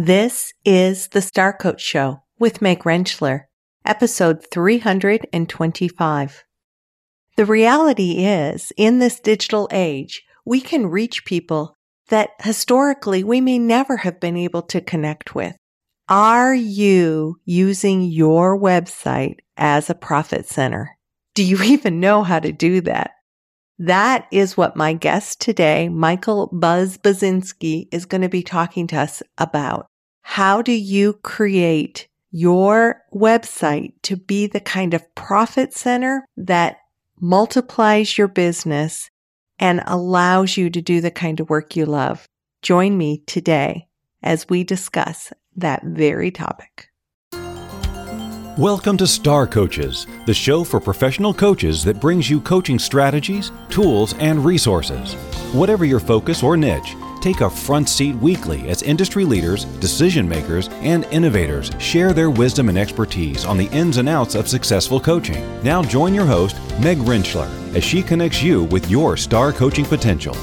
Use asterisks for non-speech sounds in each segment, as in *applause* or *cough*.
This is the Star Coach Show with Meg Rentschler, episode 325. The reality is, in this digital age, we can reach people that historically we may never have been able to connect with. Are you using your website as a profit center? Do you *laughs* even know how to do that? That is what my guest today, Michael Buzz Baczynski, is going to be talking to us about. How do you create your website to be the kind of profit center that multiplies your business and allows you to do the kind of work you love? Join me today as we discuss that very topic. Welcome to Star Coaches, the show for professional coaches that brings you coaching strategies, tools, and resources. Whatever your focus or niche, take a front seat weekly as industry leaders, decision makers, and innovators share their wisdom and expertise on the ins and outs of successful coaching. Now join your host, Meg Rentschler, as she connects you with your star coaching potential.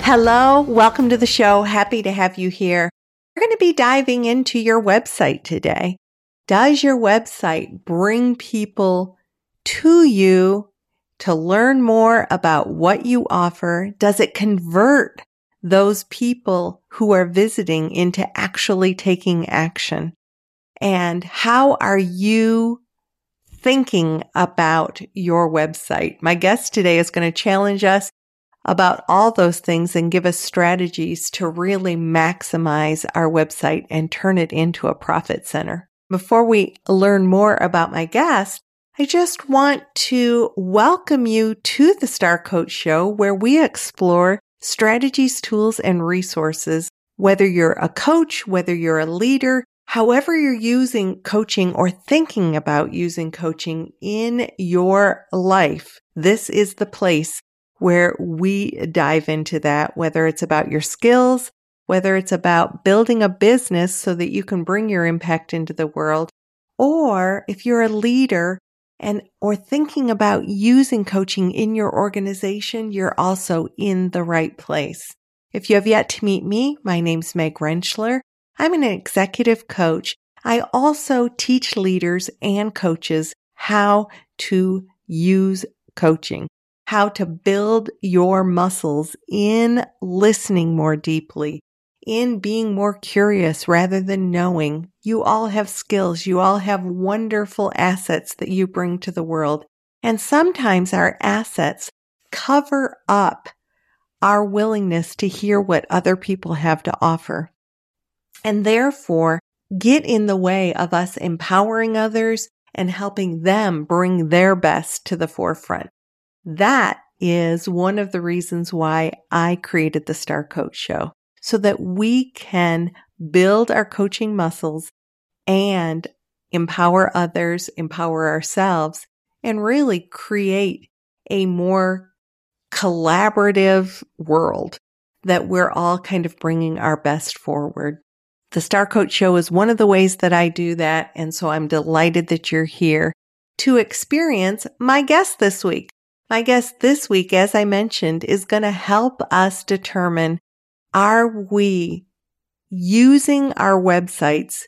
Hello, welcome to the show. Happy to have you here. We're going to be diving into your website today. Does your website bring people to you to learn more about what you offer? Does it convert those people who are visiting into actually taking action? And how are you thinking about your website? My guest today is going to challenge us about all those things and give us strategies to really maximize our website and turn it into a profit center. Before we learn more about my guest, I just want to welcome you to the Star Coach Show where we explore strategies, tools, and resources. Whether you're a coach, whether you're a leader, however you're using coaching or thinking about using coaching in your life, this is the place where we dive into that, whether it's about your skills, whether it's about building a business so that you can bring your impact into the world, or if you're a leader and or thinking about using coaching in your organization, you're also in the right place. If you have yet to meet me, my name's Meg Rentschler. I'm an executive coach. I also teach leaders and coaches how to use coaching how to build your muscles in listening more deeply, in being more curious rather than knowing. You all have skills. You all have wonderful assets that you bring to the world. And sometimes our assets cover up our willingness to hear what other people have to offer. And therefore get in the way of us empowering others and helping them bring their best to the forefront. That is one of the reasons why I created the Star Coach Show so that we can build our coaching muscles and empower others, empower ourselves, and really create a more collaborative world that we're all kind of bringing our best forward. The Star Coach Show is one of the ways that I do that. And so I'm delighted that you're here to experience my guest this week. My guest this week, as I mentioned, is going to help us determine are we using our websites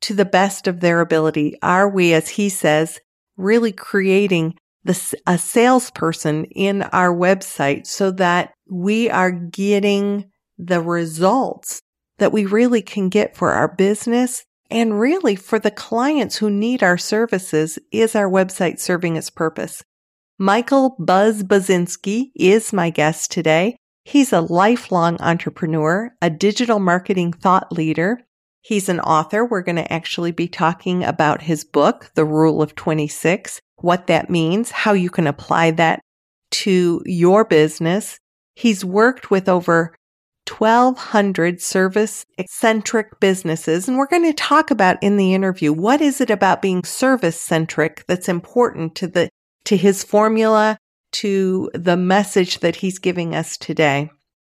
to the best of their ability? Are we, as he says, really creating the, a salesperson in our website so that we are getting the results that we really can get for our business and really for the clients who need our services? Is our website serving its purpose? Michael Buzz Baczynski is my guest today. He's a lifelong entrepreneur, a digital marketing thought leader. He's an author. We're going to actually be talking about his book, The Rule of 26, what that means, how you can apply that to your business. He's worked with over 1200 service centric businesses. And we're going to talk about in the interview, what is it about being service centric that's important to the to his formula, to the message that he's giving us today.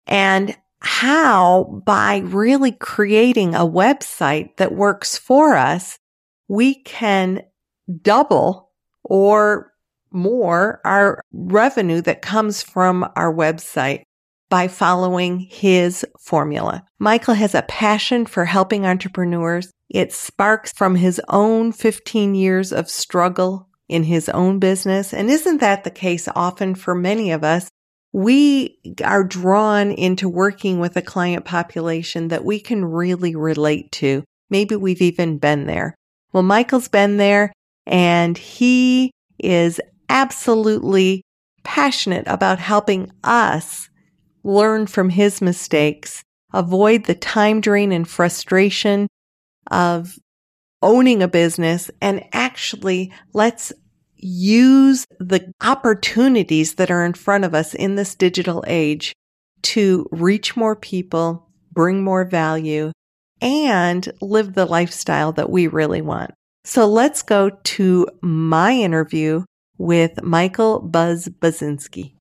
And how by really creating a website that works for us, we can double or more our revenue that comes from our website. by following his formula. Michael has a passion for helping entrepreneurs. It sparks from his own 15 years of struggle in his own business. And isn't that the case often for many of us? We are drawn into working with a client population that we can really relate to. Maybe we've even been there. Well, Michael's been there and he is absolutely passionate about helping us learn from his mistakes, avoid the time drain and frustration of owning a business, and actually let's use the opportunities that are in front of us in this digital age to reach more people, bring more value, and live the lifestyle that we really want. So let's go to my interview with Michael Buzz Baczynski.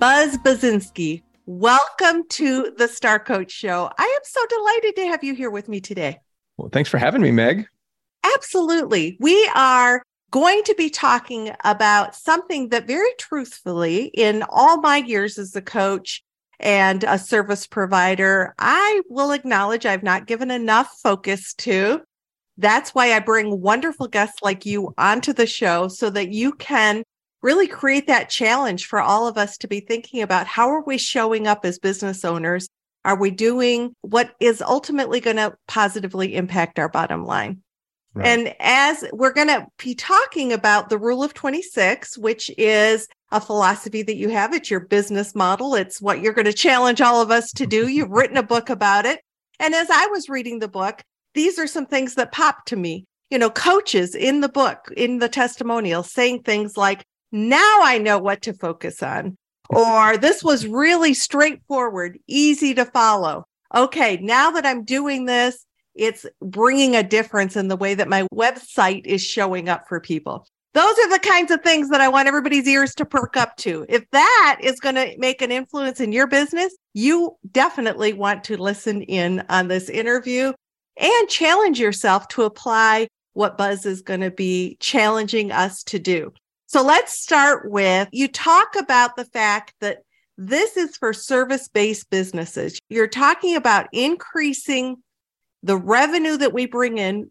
Buzz Baczynski, welcome to the Star Coach Show. I am so delighted to have you here with me today. Well, thanks for having me, Meg. Absolutely. We are going to be talking about something that very truthfully, in all my years as a coach and a service provider, I will acknowledge I've not given enough focus to. That's why I bring wonderful guests like you onto the show so that you can really create that challenge for all of us to be thinking about how are we showing up as business owners? Are we doing what is ultimately going to positively impact our bottom line? Right. And as we're going to be talking about the rule of 26, which is a philosophy that you have, it's your business model, it's what you're going to challenge all of us to do. You've written a book about it. And as I was reading the book, these are some things that popped to me. You know, coaches in the book, in the testimonial, saying things like, now I know what to focus on. Or this was really straightforward, easy to follow. Okay, now that I'm doing this, it's bringing a difference in the way that my website is showing up for people. Those are the kinds of things that I want everybody's ears to perk up to. If that is going to make an influence in your business, you definitely want to listen in on this interview and challenge yourself to apply what Buzz is going to be challenging us to do. So let's start with you talk about the fact that this is for service based businesses. You're talking about increasing the revenue that we bring in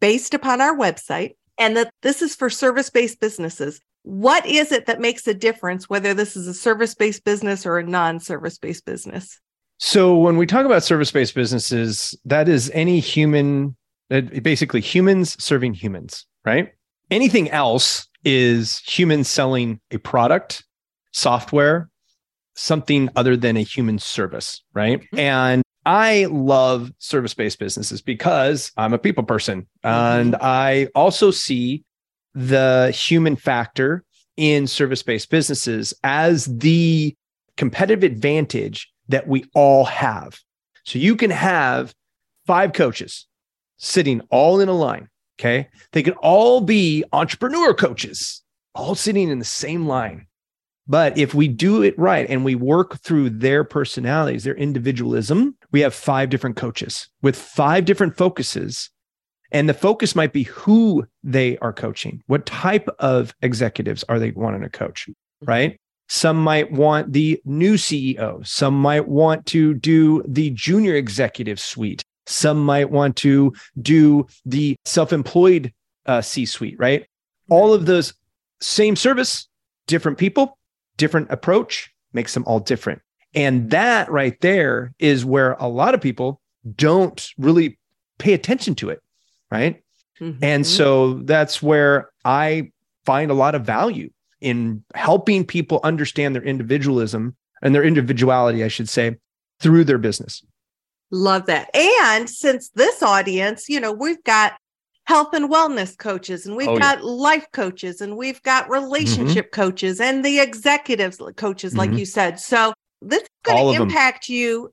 based upon our website, and that this is for service based businesses. What is it that makes a difference whether this is a service based business or a non service based business? So, when we talk about service based businesses, that is any human, basically humans serving humans, right? Anything else is humans selling a product, software, something other than a human service, right? Mm-hmm. And I love service based businesses because I'm a people person. And mm-hmm. I also see the human factor in service based businesses as the competitive advantage that we all have. So you can have five coaches sitting all in a line Okay. They could all be entrepreneur coaches, all sitting in the same line. But if we do it right and we work through their personalities, their individualism, we have five different coaches with five different focuses. And the focus might be who they are coaching. What type of executives are they wanting to coach? Mm-hmm. Right. Some might want the new CEO. Some might want to do the junior executive suite. Some might want to do the self employed uh, C suite, right? All of those same service, different people, different approach makes them all different. And that right there is where a lot of people don't really pay attention to it, right? Mm-hmm. And so that's where I find a lot of value in helping people understand their individualism and their individuality, I should say, through their business. Love that. And since this audience, you know, we've got health and wellness coaches and we've oh, got yeah. life coaches and we've got relationship mm-hmm. coaches and the executives coaches, mm-hmm. like you said. So this is going to impact them. you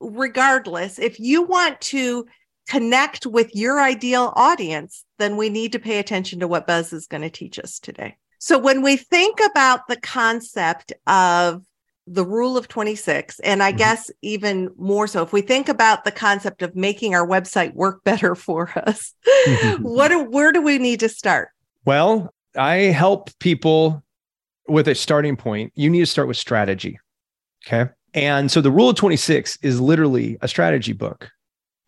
regardless. If you want to connect with your ideal audience, then we need to pay attention to what Buzz is going to teach us today. So when we think about the concept of the rule of 26 and i mm-hmm. guess even more so if we think about the concept of making our website work *laughs* better for us *laughs* what do, where do we need to start? Well i help people with a starting point. You need to start with strategy okay? And so the rule of 26 is literally a strategy book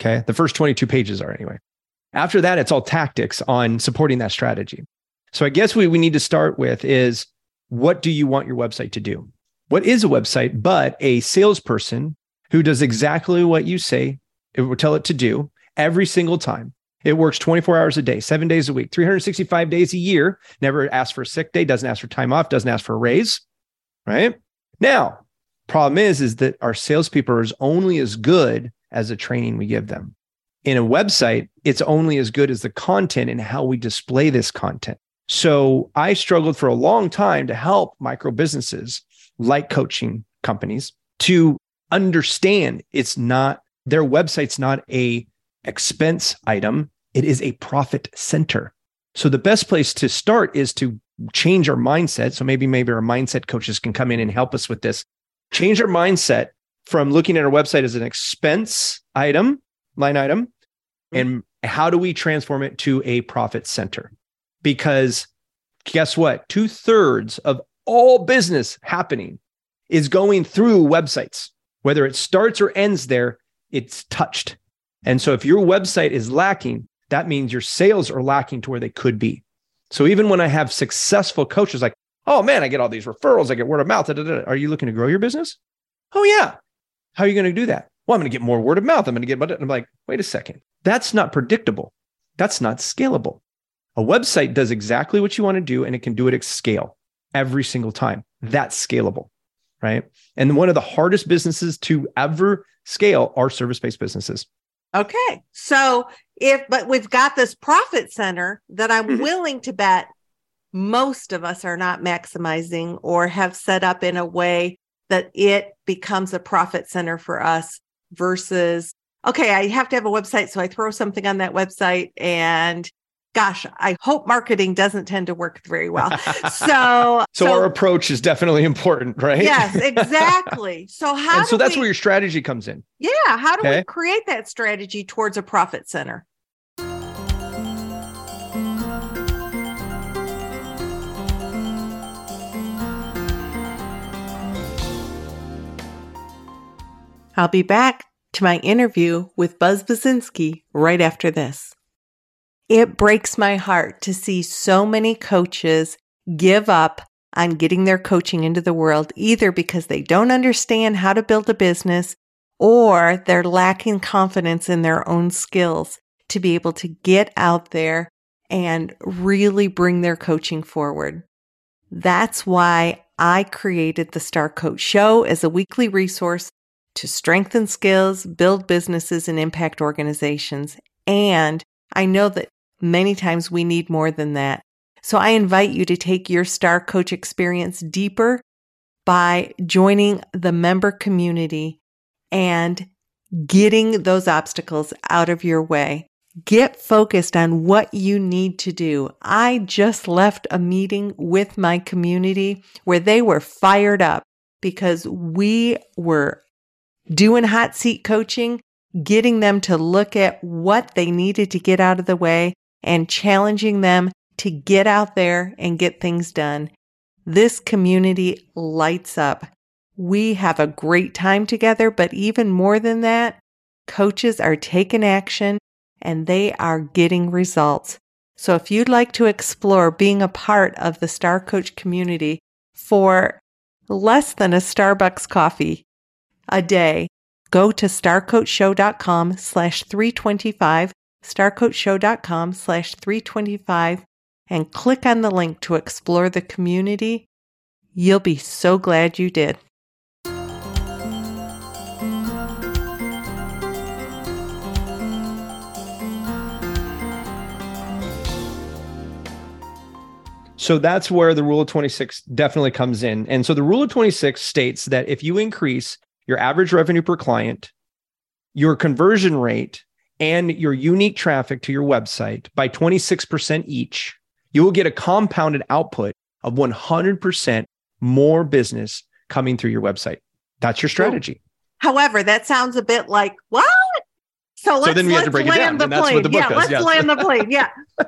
okay? The first 22 pages are anyway. After that it's all tactics on supporting that strategy. So i guess what we need to start with is what do you want your website to do what is a website but a salesperson who does exactly what you say it will tell it to do every single time. It works 24 hours a day, seven days a week, 365 days a year, never asks for a sick day, doesn't ask for time off, doesn't ask for a raise. Right now, problem is, is that our salespeople are only as good as the training we give them. In a website, it's only as good as the content and how we display this content. So I struggled for a long time to help micro businesses like coaching companies to understand it's not their website's not a expense item. It is a profit center. So the best place to start is to change our mindset. So maybe maybe our mindset coaches can come in and help us with this. Change our mindset from looking at our website as an expense item line item and how do we transform it to a profit center? Because guess what? Two thirds of all business happening is going through websites. Whether it starts or ends there, it's touched. And so if your website is lacking, that means your sales are lacking to where they could be. So even when I have successful coaches like, oh man, I get all these referrals, I get word of mouth. Da, da, da. Are you looking to grow your business? Oh yeah. How are you going to do that? Well, I'm going to get more word of mouth. I'm going to get, I'm like, wait a second. That's not predictable. That's not scalable. A website does exactly what you want to do and it can do it at scale every single time. That's scalable, right? And one of the hardest businesses to ever scale are service based businesses. Okay. So if, but we've got this profit center that I'm mm-hmm. willing to bet most of us are not maximizing or have set up in a way that it becomes a profit center for us versus, okay, I have to have a website. So I throw something on that website and gosh, I hope marketing doesn't tend to work very well. So, *laughs* so, so our approach is definitely important, right? Yes, *laughs* exactly. So how? so that's we, where your strategy comes in. Yeah. How do okay. we create that strategy towards a profit center? I'll be back to my interview with Buzz Baczynski right after this. It breaks my heart to see so many coaches give up on getting their coaching into the world, either because they don't understand how to build a business or they're lacking confidence in their own skills to be able to get out there and really bring their coaching forward. That's why I created the Star Coach Show as a weekly resource to strengthen skills, build businesses, and impact organizations. And I know that Many times we need more than that. So I invite you to take your Star Coach experience deeper by joining the member community and getting those obstacles out of your way. Get focused on what you need to do. I just left a meeting with my community where they were fired up because we were doing hot seat coaching, getting them to look at what they needed to get out of the way and challenging them to get out there and get things done. This community lights up. We have a great time together, but even more than that, coaches are taking action and they are getting results. So if you'd like to explore being a part of the Star Coach community for less than a Starbucks coffee a day, go to starcoachshow.com slash 325 starcoachshow.com slash 325 and click on the link to explore the community. You'll be so glad you did. So that's where the rule of 26 definitely comes in. And so the rule of 26 states that if you increase your average revenue per client, your conversion rate, and your unique traffic to your website by 26% each, you will get a compounded output of 100% more business coming through your website. That's your strategy. However, that sounds a bit like what? So let's, so then we have to break it down. The plane. The yeah, does. let's yes. land the plane. Yeah. *laughs*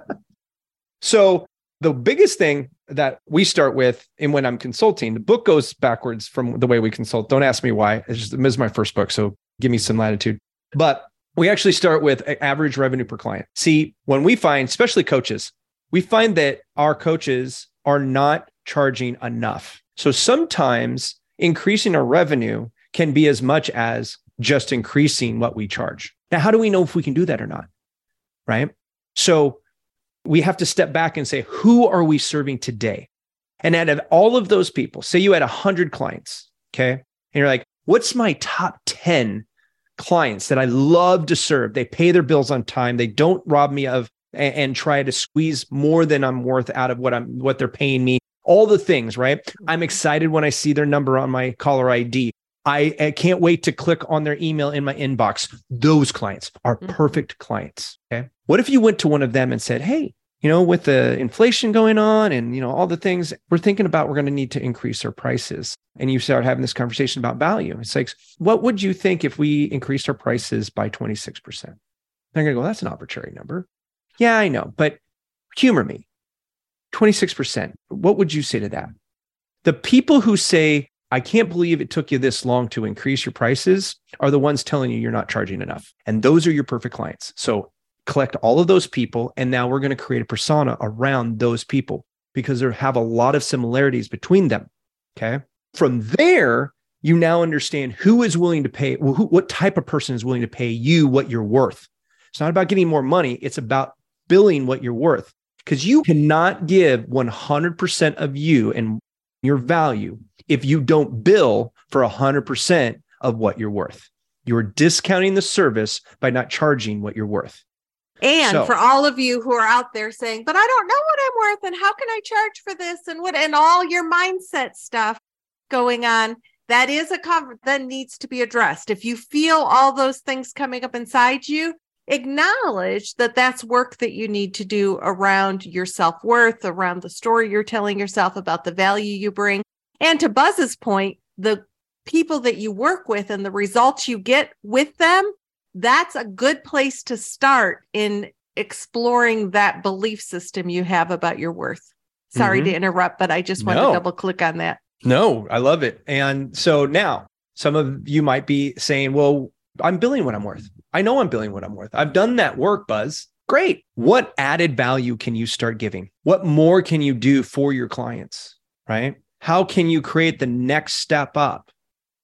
so the biggest thing that we start with, and when I'm consulting, the book goes backwards from the way we consult. Don't ask me why. It's just, this is my first book, so give me some latitude. But we actually start with average revenue per client. See, when we find, especially coaches, we find that our coaches are not charging enough. So sometimes increasing our revenue can be as much as just increasing what we charge. Now, how do we know if we can do that or not? Right. So we have to step back and say, who are we serving today? And out of all of those people, say you had 100 clients, okay? And you're like, what's my top 10 clients that I love to serve? They pay their bills on time, they don't rob me of and, and try to squeeze more than I'm worth out of what I'm what they're paying me. All the things, right? I'm excited when I see their number on my caller ID. I, I, can't wait to click on their email in my inbox. Those clients are mm-hmm. perfect clients. Okay. What if you went to one of them and said, Hey, you know, with the inflation going on and, you know, all the things we're thinking about, we're going to need to increase our prices. And you start having this conversation about value. It's like, what would you think if we increased our prices by 26%? They're going to go, that's an arbitrary number. Yeah, I know, but humor me. 26%. What would you say to that? The people who say, I can't believe it took you this long to increase your prices are the ones telling you you're not charging enough. And those are your perfect clients. So collect all of those people. And now we're going to create a persona around those people because they have a lot of similarities between them. Okay. From there, you now understand who is willing to pay, who, what type of person is willing to pay you what you're worth. It's not about getting more money, it's about billing what you're worth because you cannot give 100% of you and your value if you don't bill for 100% of what you're worth. You're discounting the service by not charging what you're worth. And so, for all of you who are out there saying, but I don't know what I'm worth and how can I charge for this and what and all your mindset stuff going on, that is a conversation that needs to be addressed. If you feel all those things coming up inside you, acknowledge that that's work that you need to do around your self-worth, around the story you're telling yourself about the value you bring and to Buzz's point, the people that you work with and the results you get with them, that's a good place to start in exploring that belief system you have about your worth. Sorry mm-hmm. to interrupt, but I just want no. to double click on that. No, I love it. And so now some of you might be saying, well, I'm billing what I'm worth. I know I'm billing what I'm worth. I've done that work, Buzz. Great. What added value can you start giving? What more can you do for your clients? Right how can you create the next step up?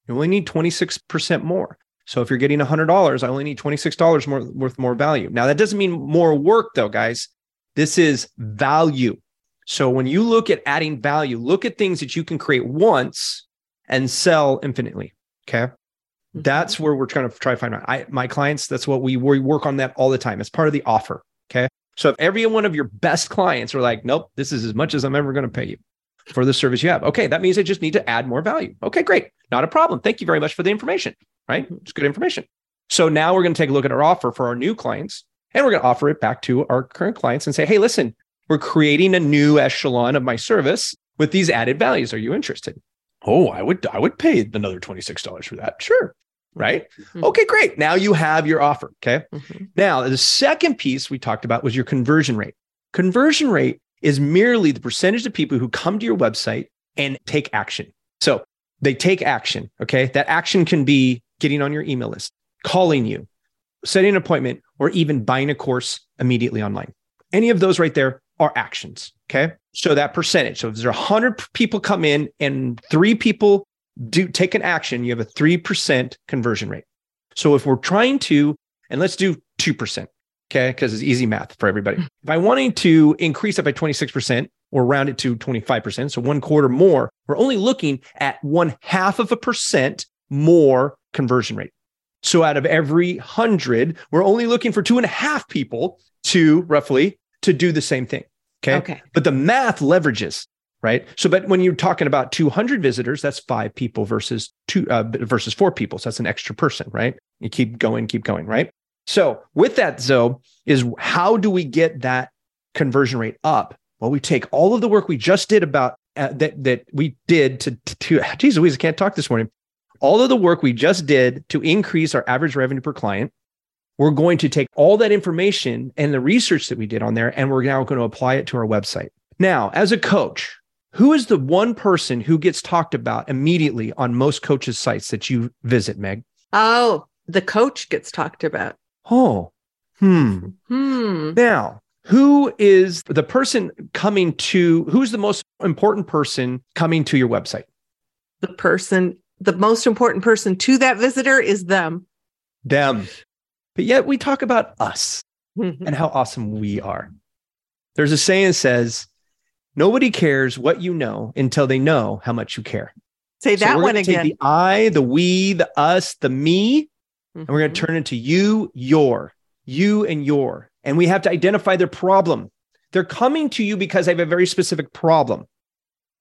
You only need 26% more. So if you're getting $100, I only need $26 more worth more value. Now that doesn't mean more work though, guys. This is value. So when you look at adding value, look at things that you can create once and sell infinitely. Okay. Mm-hmm. That's where we're trying to try to find out. I, my clients, that's what we, we work on that all the time. It's part of the offer. Okay. So if every one of your best clients are like, nope, this is as much as I'm ever going to pay you, for the service you have. Okay, that means I just need to add more value. Okay, great. Not a problem. Thank you very much for the information, right? It's good information. So now we're going to take a look at our offer for our new clients and we're going to offer it back to our current clients and say, hey, listen, we're creating a new echelon of my service with these added values. Are you interested? Oh, I would I would pay another $26 for that. Sure. Right. Mm-hmm. Okay, great. Now you have your offer. Okay. Mm-hmm. Now, the second piece we talked about was your conversion rate. Conversion rate is merely the percentage of people who come to your website and take action. So they take action. Okay. That action can be getting on your email list, calling you, setting an appointment, or even buying a course immediately online. Any of those right there are actions. Okay. So that percentage. So if there's 100 people come in and three people do take an action, you have a 3% conversion rate. So if we're trying to, and let's do 2%, Okay. Because it's easy math for everybody. Mm-hmm. If I wanted to increase it by 26% or round it to 25%, so one quarter more, we're only looking at one half of a percent more conversion rate. So out of every hundred, we're only looking for two and a half people to roughly to do the same thing. Okay. Okay. But the math leverages, right? So, but when you're talking about 200 visitors, that's five people versus two uh, versus four people. So that's an extra person, right? You keep going, keep going, right? So, with that, Zoe, is how do we get that conversion rate up? Well, we take all of the work we just did about uh, that that we did to to geez *laughs* Louise, I can't talk this morning. All of the work we just did to increase our average revenue per client, we're going to take all that information and the research that we did on there, and we're now going to apply it to our website. Now, as a coach, who is the one person who gets talked about immediately on most coaches' sites that you visit, Meg? Oh, the coach gets talked about. Oh, hmm. Hmm. Now, who is the person coming to, who's the most important person coming to your website? The person, the most important person to that visitor is them. Them. But yet we talk about us Mhm. and how awesome we are. There's a saying that says, nobody cares what you know until they know how much you care. Say So that we're one again. the I, the we, the us, the me, and we're going to turn into you, your, you, and your. And we have to identify their problem. They're coming to you because they have a very specific problem.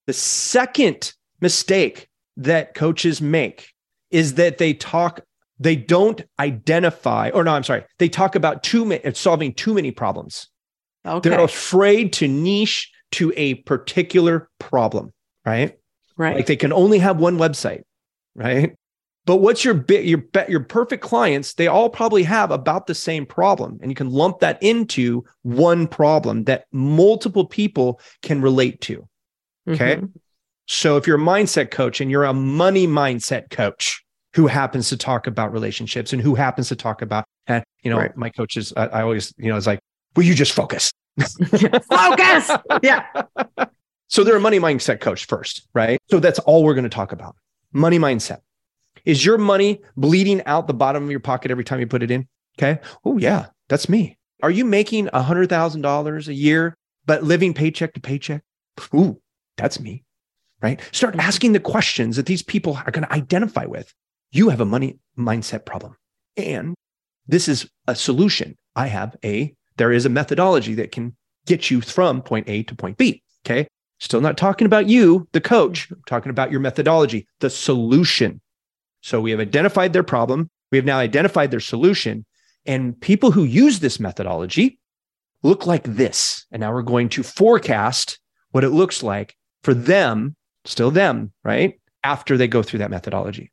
The second mistake that coaches make is that they talk, they don't identify, or no, I'm sorry, they talk about too many, solving too many problems. Okay. They're afraid to niche to a particular problem, right? right. Like they can only have one website, right? But what's your bit your your perfect clients? They all probably have about the same problem, and you can lump that into one problem that multiple people can relate to. Okay. Mhm. So if you're a mindset coach and you're a money mindset coach who happens to talk about relationships and who happens to talk about, uh, you know, Right. my coaches, I, I always, you know, it's like, will you just focus? *laughs* Focus. Yeah. So they're a money mindset coach first, right? So that's all we're going to talk about. Money mindset. Is your money bleeding out the bottom of your pocket every time you put it in? Okay. Oh, yeah, that's me. Are you making a $100,000 a year, but living paycheck to paycheck? Ooh, that's me, right? Start mm-hmm. asking the questions that these people are going to identify with. You have a money mindset problem. And this is a solution. I have a, there is a methodology that can get you from point A to point B. Okay. Still not talking about you, the coach, mm-hmm. I'm talking about your methodology, the solution. So we have identified their problem. We have now identified their solution. And people who use this methodology look like this. And now we're going to forecast what it looks like for them, still them, right? After they go through that methodology.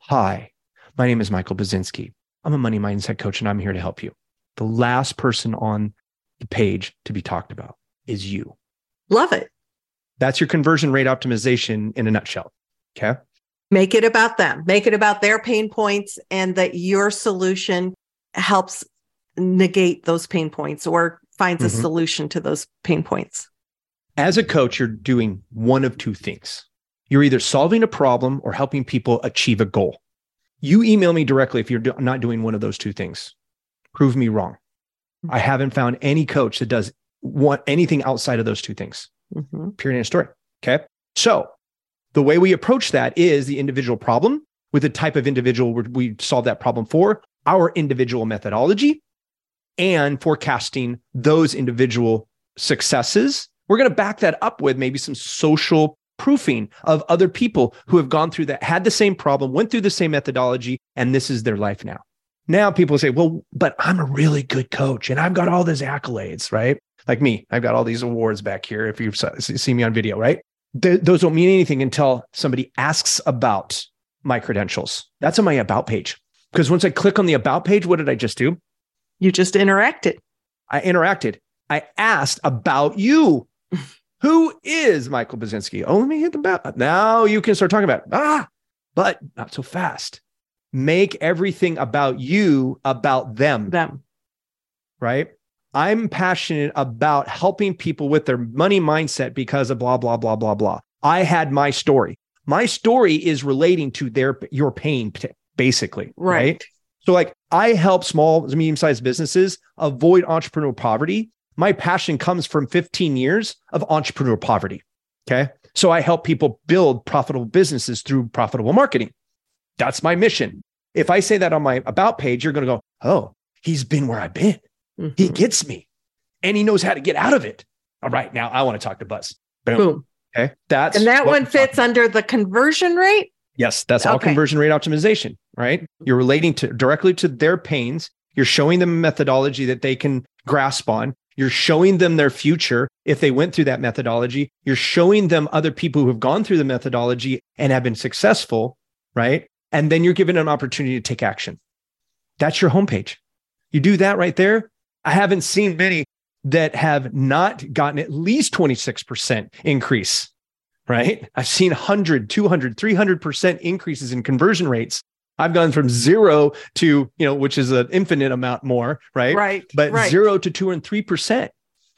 Hi, my name is Michael Baczynski. I'm a money mindset coach and I'm here to help you. The last person on the page to be talked about is you. Love it. That's your conversion rate optimization in a nutshell. Okay. Make it about them. Make it about their pain points and that your solution helps negate those pain points or finds a Mhm. solution to those pain points. As a coach, you're doing one of two things. You're either solving a problem or helping people achieve a goal. You email me directly if you're do- not doing one of those two things. Prove me wrong. I haven't found any coach that does want anything outside of those two things. Mhm. period end story. Okay. So the way we approach that is the individual problem with the type of individual we solve that problem for, our individual methodology, and forecasting those individual successes. We're going to back that up with maybe some social proofing of other people who have gone through that, had the same problem, went through the same methodology, and this is their life now. Now people say, well, but I'm a really good coach and I've got all these accolades, right? Like me, I've got all these awards back here. If you've seen me on video, right? Th- those don't mean anything until somebody asks about my credentials. That's on my about page. Because once I click on the about page, what did I just do? You just interacted. I interacted. I asked about you. Who is Michael Baczynski? Oh, let me hit the about. Now you can start talking about it. ah, but not so fast. Make everything about you about them Them. right? I'm passionate about helping people with their money mindset because of blah, blah, blah, blah, blah. I had my story. My story is relating to their your pain, basically. Right. So, like, I help small, medium-sized businesses avoid entrepreneurial poverty. My passion comes from 15 years of entrepreneur poverty. Okay. So I help people build profitable businesses through profitable marketing. That's my mission. If I say that on my about page, you're going to go, oh, he's been where I've been. He Mhm. gets me and he knows how to get out of it. All right. Now I want to talk to Buzz. Boom. Boom. Okay. That's And that one fits under the conversion rate. Yes, that's all Okay. conversion rate optimization, right? You're relating to directly to their pains. You're showing them methodology that they can grasp on. You're showing them their future if they went through that methodology. You're showing them other people who have gone through the methodology and have been successful, right? And then you're given an opportunity to take action. That's your homepage. You do that right there. I haven't seen many that have not gotten at least 26% increase, right? I've seen 100, 200, 300% increases in conversion rates. I've gone from zero to, you know, which is an infinite amount more, right? Right. But right. zero to two and 3%.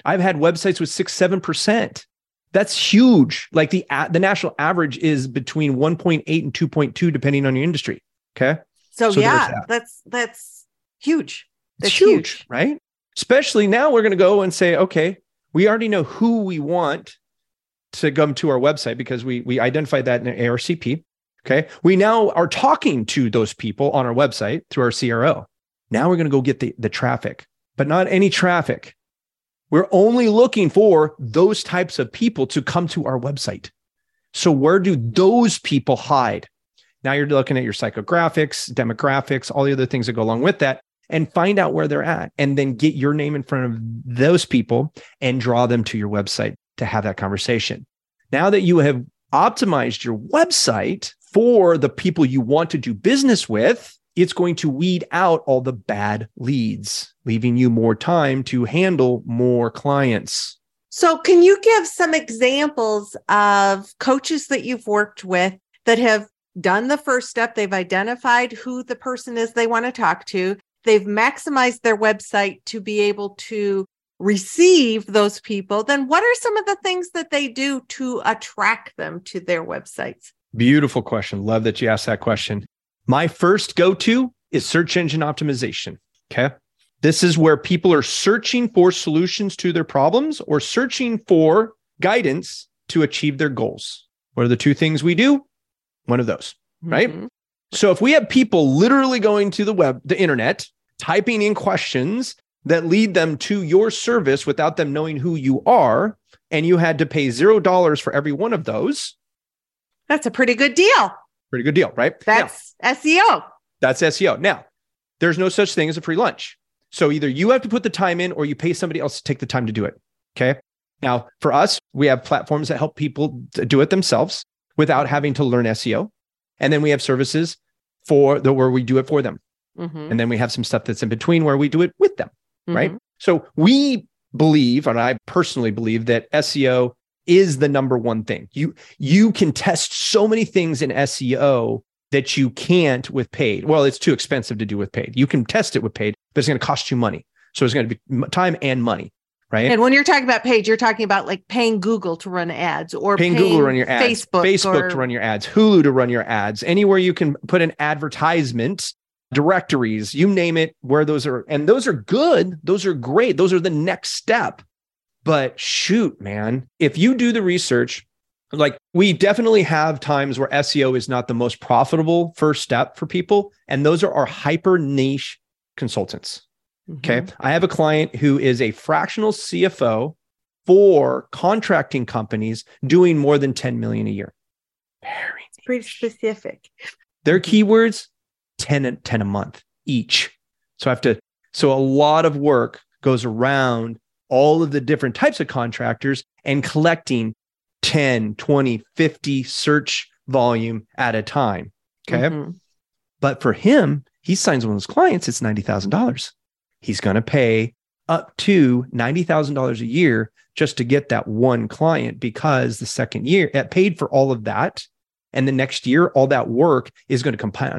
I've had websites with six, 7%. That's huge. Like the the national average is between 1.8 and 2.2, depending on your industry. Okay. So, So yeah, that. that's that's huge. It's That's huge, huge. right? Especially now we're going to go and say, okay, we already know who we want to come to our website because we we identified that in ARCP. Okay. We now are talking to those people on our website through our CRO. Now we're going to go get the, the traffic, but not any traffic. We're only looking for those types of people to come to our website. So where do those people hide? Now you're looking at your psychographics, demographics, all the other things that go along with that and find out where they're at and then get your name in front of those people and draw them to your website to have that conversation. Now that you have optimized your website for the people you want to do business with, it's going to weed out all the bad leads, leaving you more time to handle more clients. So, can you give some examples of coaches that you've worked with that have done the first step? They've identified who the person is they want to talk to, they've maximized their website to be able to receive those people. Then, what are some of the things that they do to attract them to their websites? Beautiful question. Love that you asked that question. My first go to is search engine optimization. Okay. This is where people are searching for solutions to their problems or searching for guidance to achieve their goals. What are the two things we do? One of those. Right. Mhm. So if we have people literally going to the web, the internet, typing in questions that lead them to your service without them knowing who you are, and you had to pay zero dollars for every one of those, That's a pretty good deal. pretty good deal, right? That's E SEO. that's SEO. Now, there's no such thing as a free lunch. So either you have to put the time in or you pay somebody else to take the time to do it. Okay. Now, for us, we have platforms that help people do it themselves without having to learn SEO. And then we have services for the where we do it for them. Mhm. And then we have some stuff that's in between where we do it with them. right? Mhm. So we believe, and I personally believe that SEO is the number one thing. You you can test so many things in SEO that you can't with paid. Well, it's too expensive to do with paid. You can test it with paid, but it's going to cost you money. So it's going to be time and money, right? And when you're talking about paid, you're talking about like paying Google to run ads or paying Google to run your ads, Facebook, Facebook or- to run your ads, Hulu to run your ads, anywhere you can put an advertisement, directories, you name it, where those are, and those are good. Those are great. Those are the next step. But shoot, man, if you do the research, like we definitely have times where SEO is not the most profitable first step for people. And those are our hyper niche consultants. Okay. Mhm. I have a client who is a fractional CFO for contracting companies doing more than 10 million a year. Very pretty specific. their keywords 10 and 10 a month each. So I have to so a lot of work goes around all of the different types of contractors and collecting 10, 20, 50 search volume at a time. Okay? Mhm. But for him, he signs one of his clients, it's $90,000. He's going to pay up to $90,000 a year just to get that one client because the second year it paid for all of that. And the next year, all that work is going to compound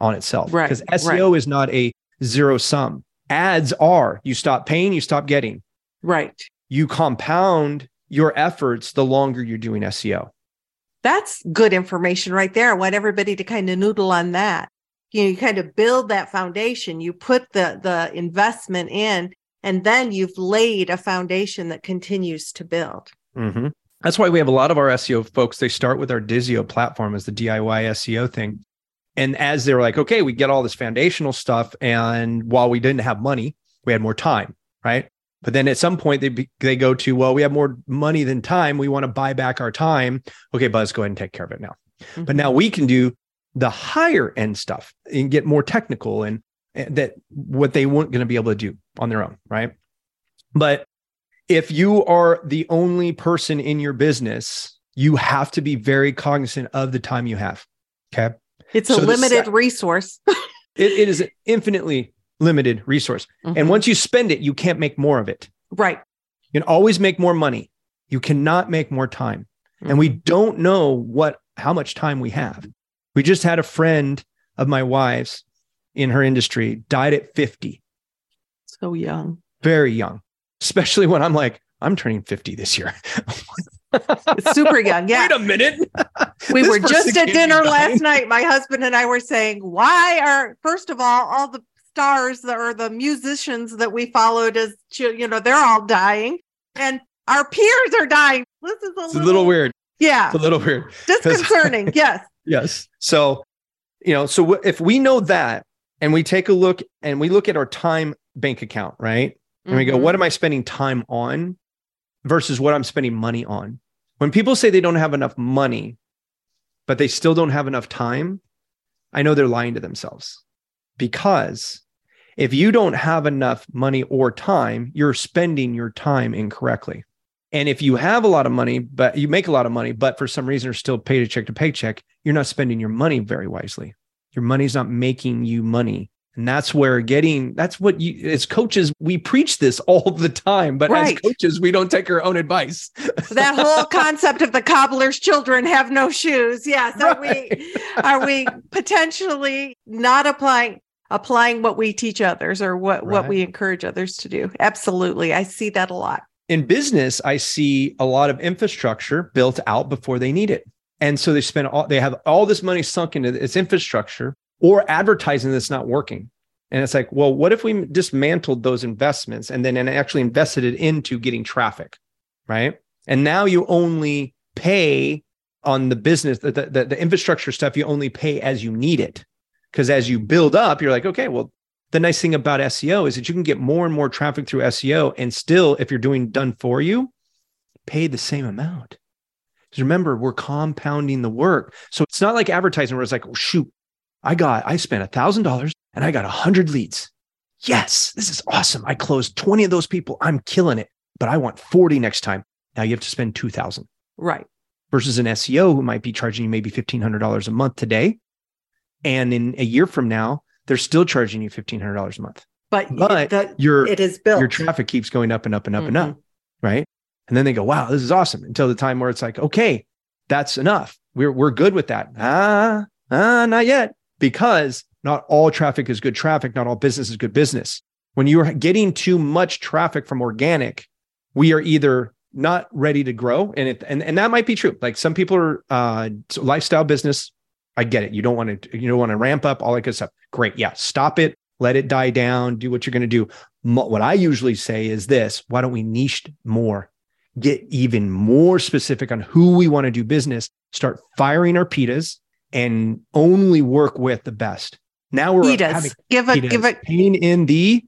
on itself. Right, Because SEO is not a zero sum. Ads are you stop paying, you stop getting. Right. You compound your efforts the longer you're doing SEO. That's good information right there. I want everybody to kind of noodle on that. You know, you kind of build that foundation, you put the the investment in, and then you've laid a foundation that continues to build. Mhm. That's why we have a lot of our SEO folks. They start with our Dizio platform as the DIY SEO thing. And as they're like, okay, we get all this foundational stuff. And while we didn't have money, we had more time, right? But then at some point they be, they go to, well, we have more money than time. We want to buy back our time. Okay, Buzz, go ahead and take care of it now. But now mm-hmm. we can do the higher end stuff and get more technical and, and that what they weren't going to be able to do on their own, right? But if you are the only person in your business, you have to be very cognizant of the time you have. Okay. It's a So the limited resource. *laughs* It, it is infinitely limited resource. Mhm. And once you spend it, you can't make more of it. right. You can always make more money. You cannot make more time. And we don't know what how much time we have. We just had a friend of my wife's in her industry died at 50, so young. very young. Especially when I'm like, I'm turning 50 this year. It's super young. *laughs* Yeah. Wait a minute. *laughs* we were just at dinner dying. last night. My husband and I were saying, why are, first of all, all the stars that are the musicians that we followed as, you know, they're all dying and our peers are dying. This is a, It's a little, little weird. Yeah. It's a little weird. Disconcerting. *laughs* yes. Yes. So, you know, so w- if we know that and we take a look and we look at our time bank account, right? And we go, Mhm. what am I spending time on versus what I'm spending money on? When people say they don't have enough money, but they still don't have enough time, I know they're lying to themselves because if you don't have enough money or time, you're spending your time incorrectly. And if you have a lot of money, but you make a lot of money, but for some reason are still paycheck to check to paycheck, you're not spending your money very wisely. Your money's not making you money. And that's where getting, that's what you, as coaches, we preach this *laughs* all the time, but Right. as coaches, we don't take our own advice. *laughs* that whole concept of the cobbler's children have no shoes. Yes. Are we *laughs* are we potentially not applying applying what we teach others or what what we encourage others to do? Absolutely. I see that a lot. in business, I see a lot of infrastructure built out before they need it. And so they spend all they have all this money sunk into its infrastructure or advertising that's not working. And it's like, well, what if we dismantled those investments and then and actually invested it into getting traffic, right? And now you only pay on the business, the, the, the infrastructure stuff, you only pay as you need it. Because as you build up, you're like, okay, well, the nice thing about SEO is that you can get more and more traffic through SEO and still, if you're doing done for you, pay the same amount. Because remember, we're compounding the work. So it's not like advertising where it's like, oh, shoot, I got, I spent a thousand dollars and I got a hundred leads. Yes, this is awesome. I closed 20 of those people. I'm killing it, but I want 40 next time. Now you have to spend 2000 Right. versus an SEO who might be charging you maybe $1,500 a month today. And in a year from now, they're still charging you $1,500 a month. But, But that Your, it is built. your traffic keeps going up and up and up and Mhm. up. Right. And then they go, wow, this is awesome until the time where it's like, okay, that's enough. We're, we're good with that. Ah, ah, not yet. Because not all traffic is good traffic. Not all business is good business. When you're getting too much traffic from organic, we are either not ready to grow. And it, and, and that might be true. Like some people are uh lifestyle business. I get it. You don't want to, you don't want to ramp up all that good stuff. Great. Yeah. Stop it. Let it die down. Do what you're going to do. What I usually say is this why don't we niche more? Get even more specific on who we want to do business, start firing our pitas and only work with the best. Now we're He having. Give a pitas, give a pain in the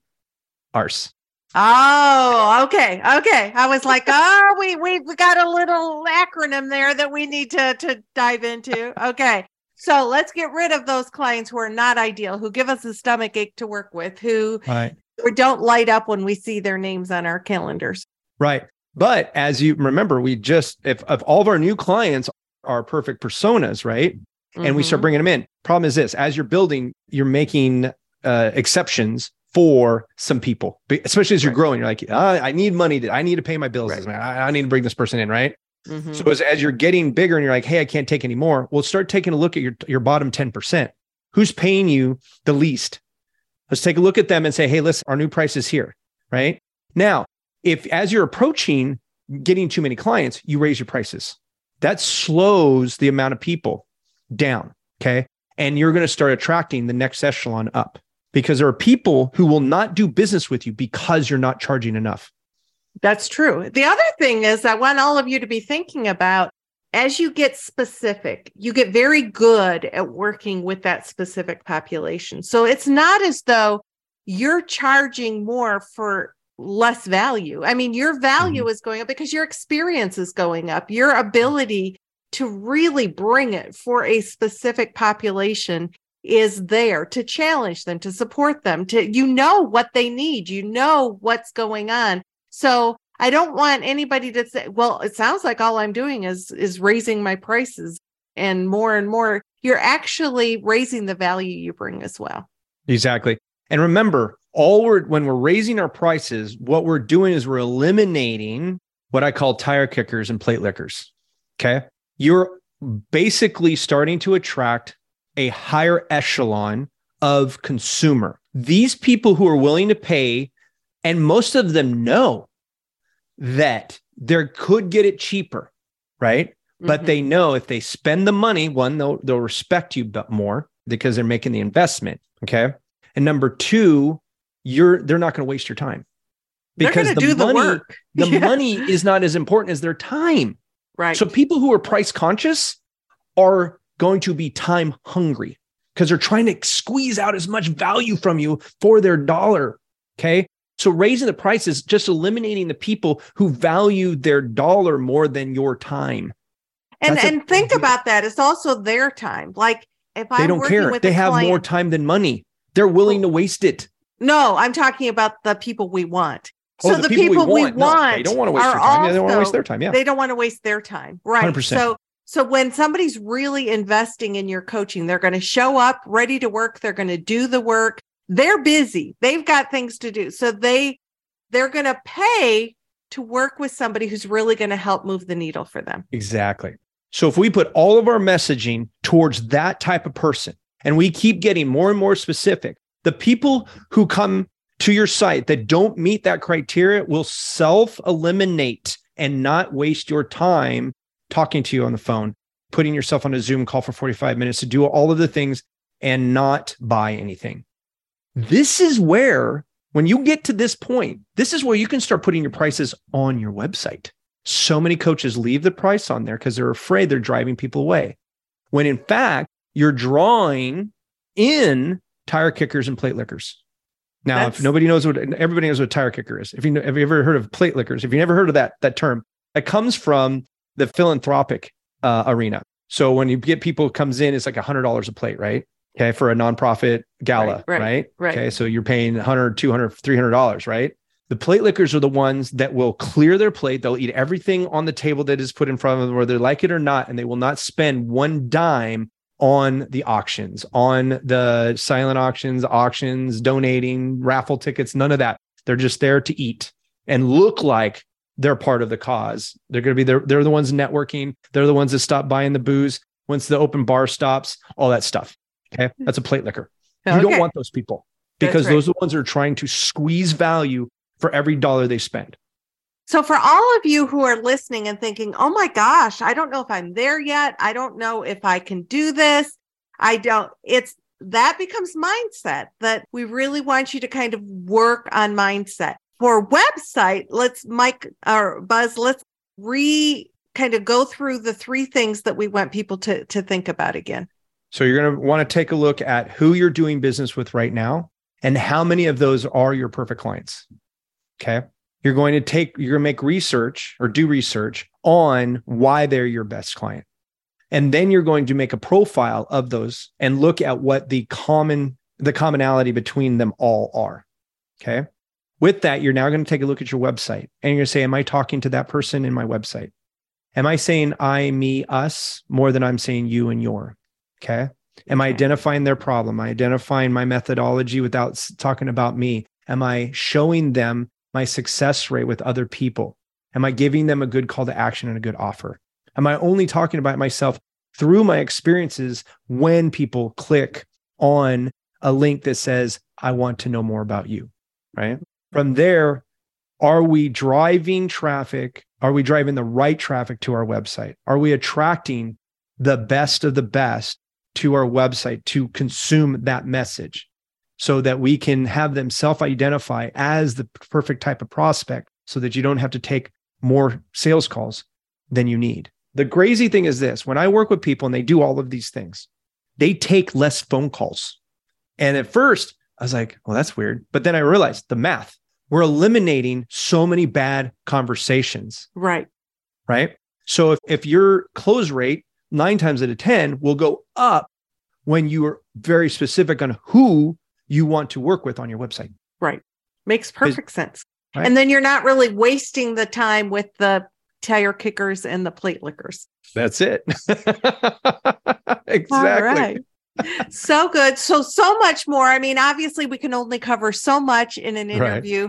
arse. Oh, okay. Okay. I was like, oh, we we we got a little acronym there that we need to to dive into. Okay. So let's get rid of those clients who are not ideal, who give us a stomach ache to work with, who Right. don't light up when we see their names on our calendars. Right. But as you remember, we just, if, if all of our new clients are perfect personas, right? And we start Mhm. bringing them in. Problem is this as you're building, you're making uh, exceptions for some people, especially as you're Right. growing. You're like, ah, I need money. To, I need to pay my bills. Right. I, I need to bring this person in, right? Mhm. So as, as you're getting bigger and you're like, hey, I can't take any more, well, start taking a look at your, your bottom 10%. Who's paying you the least? Let's take a look at them and say, hey, listen, our new price is here, right? Now, if as you're approaching getting too many clients, you raise your prices. That slows the amount of people down. Okay. And you're going to start attracting the next echelon up because there are people who will not do business with you because you're not charging enough. That's true. The other thing is, I want all of you to be thinking about as you get specific, you get very good at working with that specific population. So it's not as though you're charging more for less value. I mean, your value mm-hmm. is going up because your experience is going up, your ability to really bring it for a specific population is there to challenge them, to support them, to you know what they need, you know what's going on. So I don't want anybody to say, well, it sounds like all I'm doing is is raising my prices and more and more. You're actually raising the value you bring as well. Exactly. And remember, all we're when we're raising our prices, what we're doing is we're eliminating what I call tire kickers and plate lickers. Okay. You're basically starting to attract a higher echelon of consumer. These people who are willing to pay, and most of them know that they could get it cheaper, right? Mm-hmm. But they know if they spend the money, one, they'll, they'll respect you but more because they're making the investment. Okay. And number two, you're they're not going to waste your time because the do money, the work. the *laughs* yeah. money is not as important as their time. Right. So people who are price conscious are going to be time hungry because they're trying to squeeze out as much value from you for their dollar. Okay. So raising the price is just eliminating the people who value their dollar more than your time. And That's and a, think about that. It's also their time. Like if I don't care, they have client, more time than money. They're willing to waste it. No, I'm talking about the people we want. Oh, so the, the people, people, we want, we want no, they don't want to waste their time. Also, they don't want to waste their time. Yeah. They don't want to waste their time. Right. 100%. So so when somebody's really investing in your coaching, they're going to show up ready to work. They're going to do the work. They're busy. They've got things to do. So they they're going to pay to work with somebody who's really going to help move the needle for them. Exactly. So if we put all of our messaging towards that type of person and we keep getting more and more specific, the people who come to your site that don't meet that criteria will self eliminate and not waste your time talking to you on the phone, putting yourself on a Zoom call for 45 minutes to do all of the things and not buy anything. This is where, when you get to this point, this is where you can start putting your prices on your website. So many coaches leave the price on there because they're afraid they're driving people away. When in fact, you're drawing in tire kickers and plate lickers. Now, That's... if nobody knows what everybody knows what tire kicker is. If you know, have you ever heard of plate lickers? If you never heard of that that term, that comes from the philanthropic uh, arena. So when you get people comes in, it's like a hundred dollars a plate, right? Okay, for a nonprofit gala, right, right, right? right? Okay, so you're paying 100, 200, 300 dollars, right? The plate lickers are the ones that will clear their plate. They'll eat everything on the table that is put in front of them, whether they like it or not, and they will not spend one dime on the auctions, on the silent auctions, auctions, donating, raffle tickets, none of that. They're just there to eat and look like they're part of the cause. They're going to be there. They're the ones networking. They're the ones that stop buying the booze once the open bar stops, all that stuff. Okay. That's a plate licker. Oh, you okay. don't want those people because right. those are the ones that are trying to squeeze value for every dollar they spend. So, for all of you who are listening and thinking, oh my gosh, I don't know if I'm there yet. I don't know if I can do this. I don't, it's that becomes mindset that we really want you to kind of work on mindset for website, let's Mike or Buzz, let's re kind of go through the three things that we want people to to think about again. So you're going to want to take a look at who you're doing business with right now and how many of those are your perfect clients. Okay? You're going to take you're going to make research or do research on why they're your best client. And then you're going to make a profile of those and look at what the common the commonality between them all are. Okay? With that, you're now going to take a look at your website and you're going to say, Am I talking to that person in my website? Am I saying I, me, us more than I'm saying you and your? Okay. Am I identifying their problem? Am I identifying my methodology without talking about me? Am I showing them my success rate with other people? Am I giving them a good call to action and a good offer? Am I only talking about myself through my experiences when people click on a link that says, I want to know more about you? Right. From there, are we driving traffic? Are we driving the right traffic to our website? Are we attracting the best of the best to our website to consume that message so that we can have them self identify as the perfect type of prospect so that you don't have to take more sales calls than you need? The crazy thing is this when I work with people and they do all of these things, they take less phone calls. And at first, I was like, well, that's weird. But then I realized the math we're eliminating so many bad conversations. Right. Right. So if, if your close rate nine times out of 10 will go up when you are very specific on who you want to work with on your website. Right. Makes perfect sense. Right. And then you're not really wasting the time with the tire kickers and the plate lickers. That's it. *laughs* exactly. All right. so good. So, so much more. I mean, obviously, we can only cover so much in an Right. interview.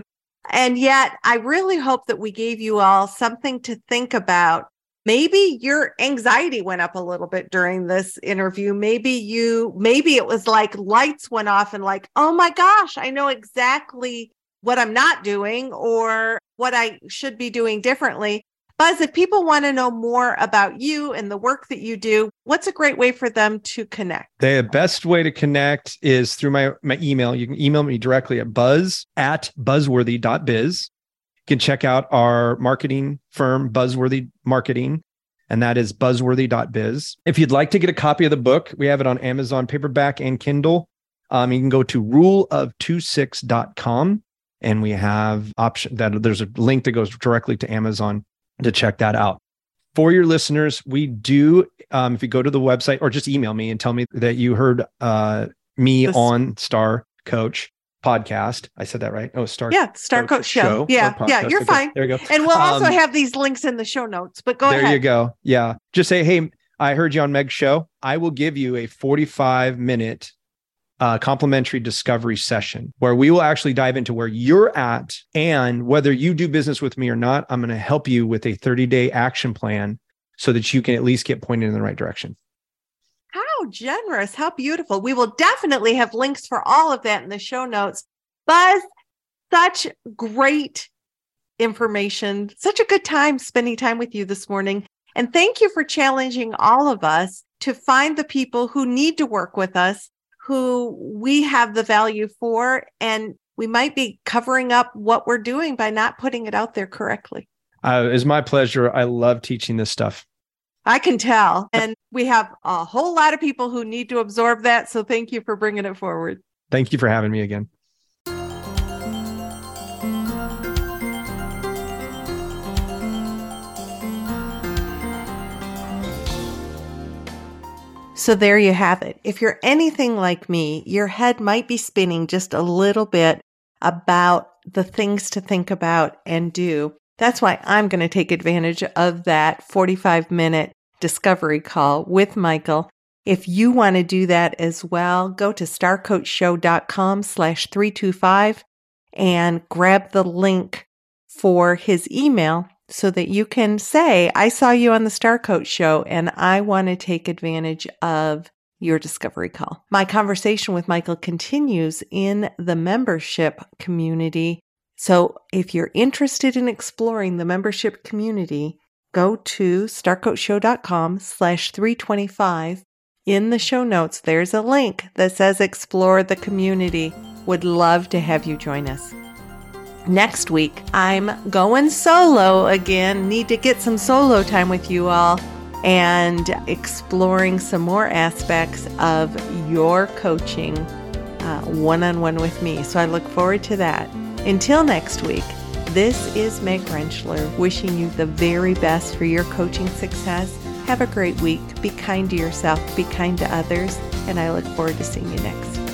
And yet, I really hope that we gave you all something to think about. Maybe your anxiety went up a little bit during this interview. Maybe you, maybe it was like lights went off and like, oh my gosh, I know exactly what I'm not doing or what I should be doing differently. Buzz, if people want to know more about you and the work that you do, what's a great way for them to connect? The best way to connect is through my, my email. You can email me directly at buzz at buzzworthy.biz. You can check out our marketing firm, Buzzworthy Marketing, and that is buzzworthy.biz. If you'd like to get a copy of the book, we have it on Amazon paperback and Kindle. Um, you can go to ruleof26.com and we have option that there's a link that goes directly to Amazon to check that out. For your listeners, we do um, if you go to the website or just email me and tell me that you heard uh, me This- on Star Coach podcast. I said that right? Oh, Star Yeah, Star Coach Show. or Yeah, yeah, you're Okay, fine. There you go. And we'll also Um, have these links in the show notes, but go ahead. there ahead. you go. Yeah. Just say, hey, I heard you on Meg's show. I will give you a 45 minute uh, complimentary discovery session where we will actually dive into where you're at and whether you do business with me or not. I'm going to help you with a 30 day action plan so that you can at least get pointed in the right direction. How generous. How beautiful. We will definitely have links for all of that in the show notes. Buzz, such great information. Such a good time spending time with you this morning. And thank you for challenging all of us to find the people who need to work with us, who we have the value for, and we might be covering up what we're doing by not putting it out there correctly. Uh, it's my pleasure. I love teaching this stuff. I can tell. And we have a whole lot of people who need to absorb that. So thank you for bringing it forward. Thank you for having me again. So there you have it. If you're anything like me, your head might be spinning just a little bit about the things to think about and do. That's why I'm going to take advantage of that 45 minute discovery call with Michael. If you want to do that as well, go to starcoachshow.com slash 325 and grab the link for his email so that you can say, I saw you on the Star Coach show and I want to take advantage of your discovery call. My conversation with Michael continues in the membership community. So if you're interested in exploring the membership community, go to starcoachshow.com slash 325. In the show notes, there's a link that says explore the community. Would love to have you join us. Next week, I'm going solo again. Need to get some solo time with you all and exploring some more aspects of your coaching one on one with me. So I look forward to that. Until next week, this is Meg Rentschler wishing you the very best for your coaching success. Have a great week. Be kind to yourself, be kind to others, and I look forward to seeing you next.